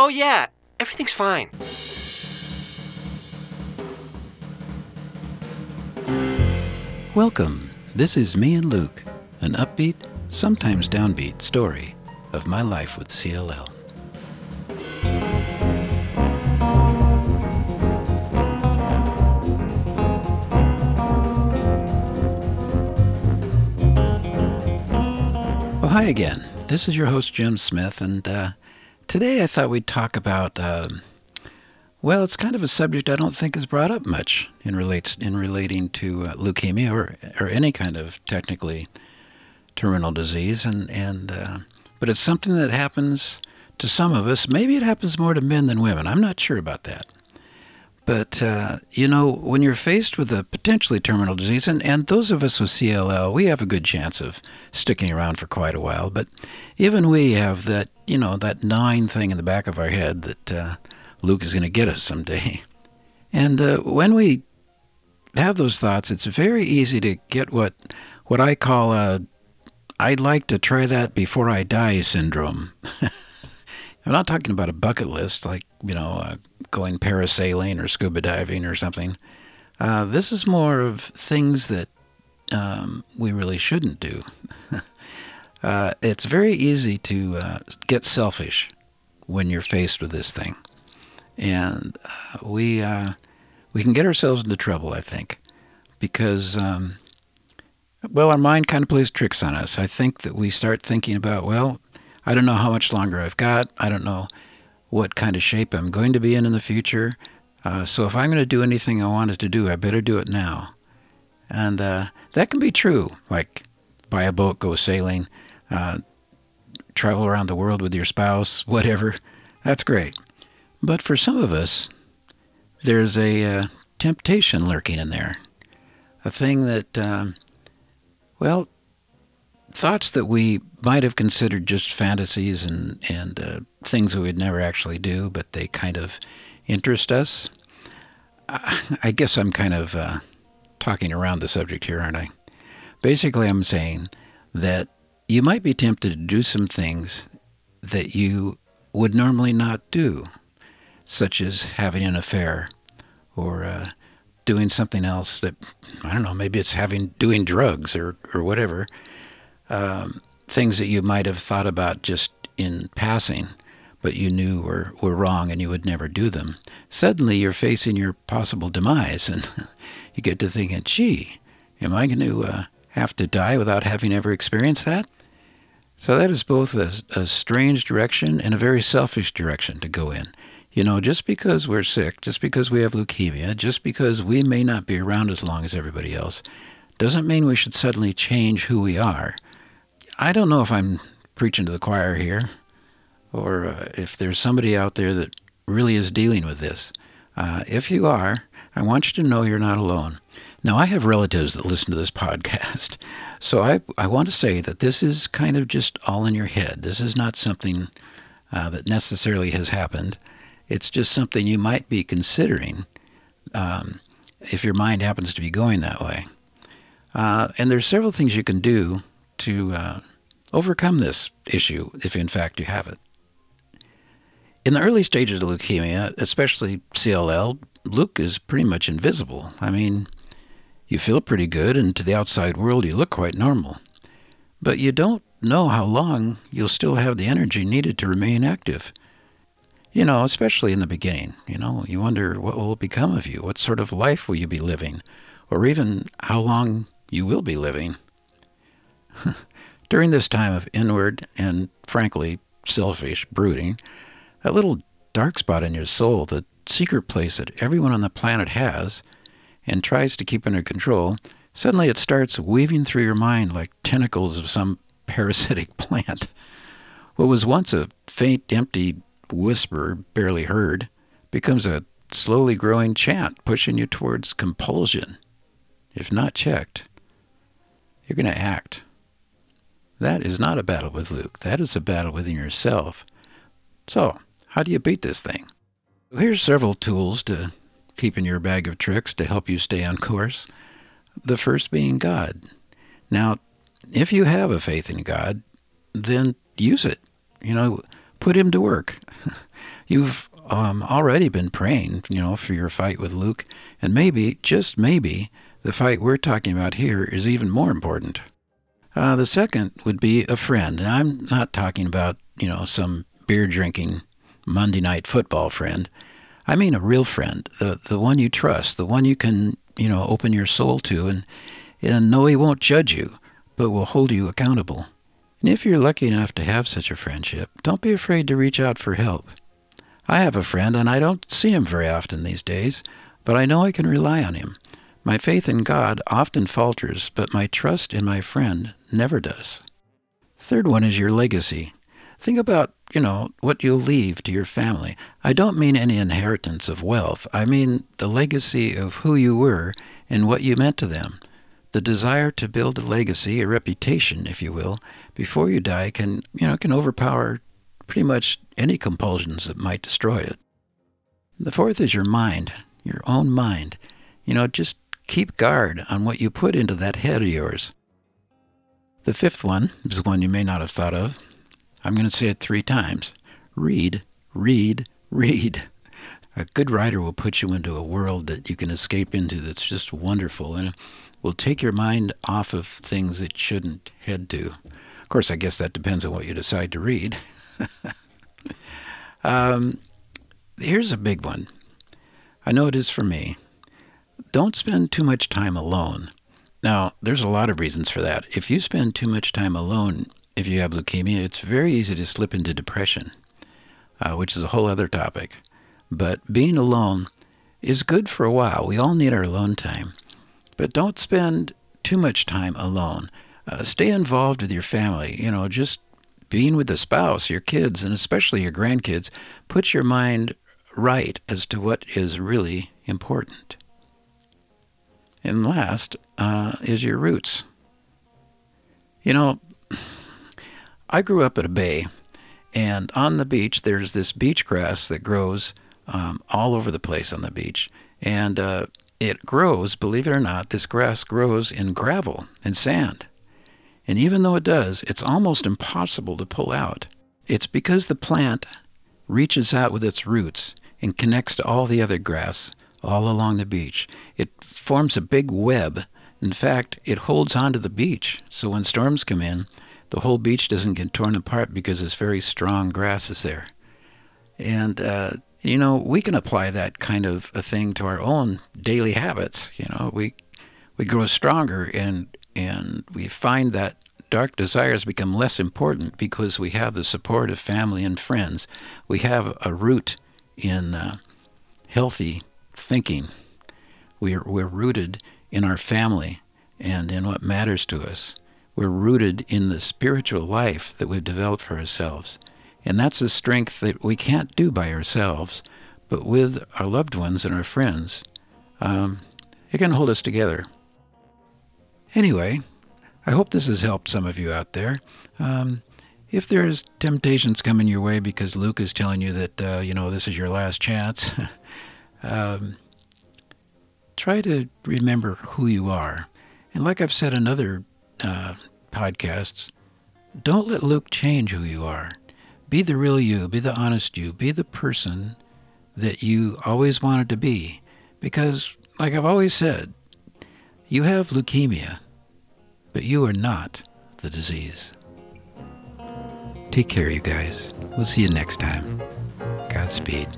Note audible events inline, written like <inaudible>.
Oh, yeah, everything's fine. Welcome. This is me and Leuk, an upbeat, sometimes downbeat story of my life with CLL. Well, hi again. This is your host, Jim Smith, and uh, today I thought we'd talk about. Um, well, it's kind of a subject I don't think is brought up much in relates in relating to uh, leukemia or or any kind of technically terminal disease, and and uh, but it's something that happens to some of us. Maybe it happens more to men than women. I'm not sure about that. But, uh, you know, when you're faced with a potentially terminal disease, and, and those of us with CLL, we have a good chance of sticking around for quite a while. But even we have that, you know, that gnawing thing in the back of our head that uh, Leuk is going to get us someday. <laughs> And uh, when we have those thoughts, it's very easy to get what, what I call a I'd like to try that before I die syndrome. <laughs> I'm not talking about a bucket list like, you know, going parasailing or scuba diving or something. Uh, this is more of things that um, we really shouldn't do. <laughs> uh, it's very easy to uh, get selfish when you're faced with this thing, and uh, we uh, we can get ourselves into trouble. I think because um, well, our mind kind of plays tricks on us. I think that we start thinking about well, I don't know how much longer I've got. I don't know what kind of shape I'm going to be in in the future. Uh, so if I'm going to do anything I wanted to do, I better do it now. And uh, that can be true, like buy a boat, go sailing, uh, travel around the world with your spouse, <laughs> whatever. That's great. But for some of us, there's a uh, temptation lurking in there. A thing that, um, well, thoughts that we might have considered just fantasies and, and uh, things we would never actually do, but they kind of interest us. I guess I'm kind of uh, talking around the subject here, aren't I? Basically, I'm saying that you might be tempted to do some things that you would normally not do, such as having an affair or uh, doing something else that, I don't know, maybe it's having doing drugs or, or whatever. Um, things that you might have thought about just in passing but you knew were, were wrong and you would never do them. Suddenly you're facing your possible demise and <laughs> you get to thinking, gee, am I going to uh, have to die without having ever experienced that? So that is both a, a strange direction and a very selfish direction to go in. You know, just because we're sick, just because we have leukemia, just because we may not be around as long as everybody else, doesn't mean we should suddenly change who we are. I don't know if I'm preaching to the choir here or uh, if there's somebody out there that really is dealing with this. Uh, if you are, I want you to know you're not alone. Now, I have relatives that listen to this <laughs> podcast, so I, I want to say that this is kind of just all in your head. This is not something uh, that necessarily has happened. It's just something you might be considering um, if your mind happens to be going that way. Uh, and there's several things you can do to uh, overcome this issue if, in fact, you have it. In the early stages of leukemia, especially CLL, Leuk is pretty much invisible. I mean, you feel pretty good, and to the outside world, you look quite normal. But you don't know how long you'll still have the energy needed to remain active. You know, especially in the beginning, you know, you wonder what will become of you? What sort of life will you be living? Or even how long you will be living. <laughs> During this time of inward and, frankly, selfish brooding, that little dark spot in your soul, the secret place that everyone on the planet has and tries to keep under control, suddenly it starts weaving through your mind like tentacles of some <laughs> parasitic plant. What was once a faint, empty whisper, barely heard, becomes a slowly growing chant pushing you towards compulsion. If not checked, you're going to act. That is not a battle with Leuk. That is a battle within yourself. So, how do you beat this thing? Here's several tools to keep in your bag of tricks to help you stay on course. The first being God. Now, if you have a faith in God, then use it. You know, put Him to work. <laughs> You've um, already been praying, you know, for your fight with Leuk, and maybe, just maybe, the fight we're talking about here is even more important. Uh, the second would be a friend, and I'm not talking about, you know, some beer drinking Monday night football friend. I mean a real friend, the the one you trust, the one you can, you know, open your soul to and and know he won't judge you, but will hold you accountable. And if you're lucky enough to have such a friendship, don't be afraid to reach out for help. I have a friend, and I don't see him very often these days, but I know I can rely on him. My faith in God often falters, but my trust in my friend never does. Third one is your legacy. Think about, you know, what you'll leave to your family. I don't mean any inheritance of wealth. I mean the legacy of who you were and what you meant to them. The desire to build a legacy, a reputation, if you will, before you die can, you know, can overpower pretty much any compulsions that might destroy it. The fourth is your mind, your own mind. You know, just keep guard on what you put into that head of yours. The fifth one is one you may not have thought of. I'm going to say it three times read, read, read. A good writer will put you into a world that you can escape into that's just wonderful and will take your mind off of things it shouldn't head to. Of course, I guess that depends on what you decide to read. <laughs> um, here's a big one. I know it is for me. Don't spend too much time alone. Now, there's a lot of reasons for that. If you spend too much time alone, if you have leukemia, it's very easy to slip into depression, uh, which is a whole other topic. But being alone is good for a while. We all need our alone time. But don't spend too much time alone. Uh, stay involved with your family. You know, just being with the spouse, your kids, and especially your grandkids, puts your mind right as to what is really important. And last uh, is your roots. You know, I grew up at a bay, and on the beach, there's this beach grass that grows um, all over the place on the beach. And uh, it grows, believe it or not, this grass grows in gravel and sand. And even though it does, it's almost impossible to pull out. It's because the plant reaches out with its roots and connects to all the other grass all along the beach. It forms a big web. In fact, it holds onto the beach. So when storms come in, the whole beach doesn't get torn apart because this very strong grass is there. And, uh, you know, we can apply that kind of a thing to our own daily habits. You know, we, we grow stronger and and we find that dark desires become less important because we have the support of family and friends. We have a root in uh, healthy thinking. We're, we're rooted in our family and in what matters to us. We're rooted in the spiritual life that we've developed for ourselves. And that's a strength that we can't do by ourselves, but with our loved ones and our friends, um, it can hold us together. Anyway, I hope this has helped some of you out there. Um, if there's temptations coming your way because Leuk is telling you that uh, you know this is your last chance, <laughs> um, try to remember who you are. And like I've said in other uh, podcasts, don't let Leuk change who you are. Be the real you. Be the honest you. Be the person that you always wanted to be. Because, like I've always said, you have leukemia, but you are not the disease. Take care, you guys. We'll see you next time. Godspeed.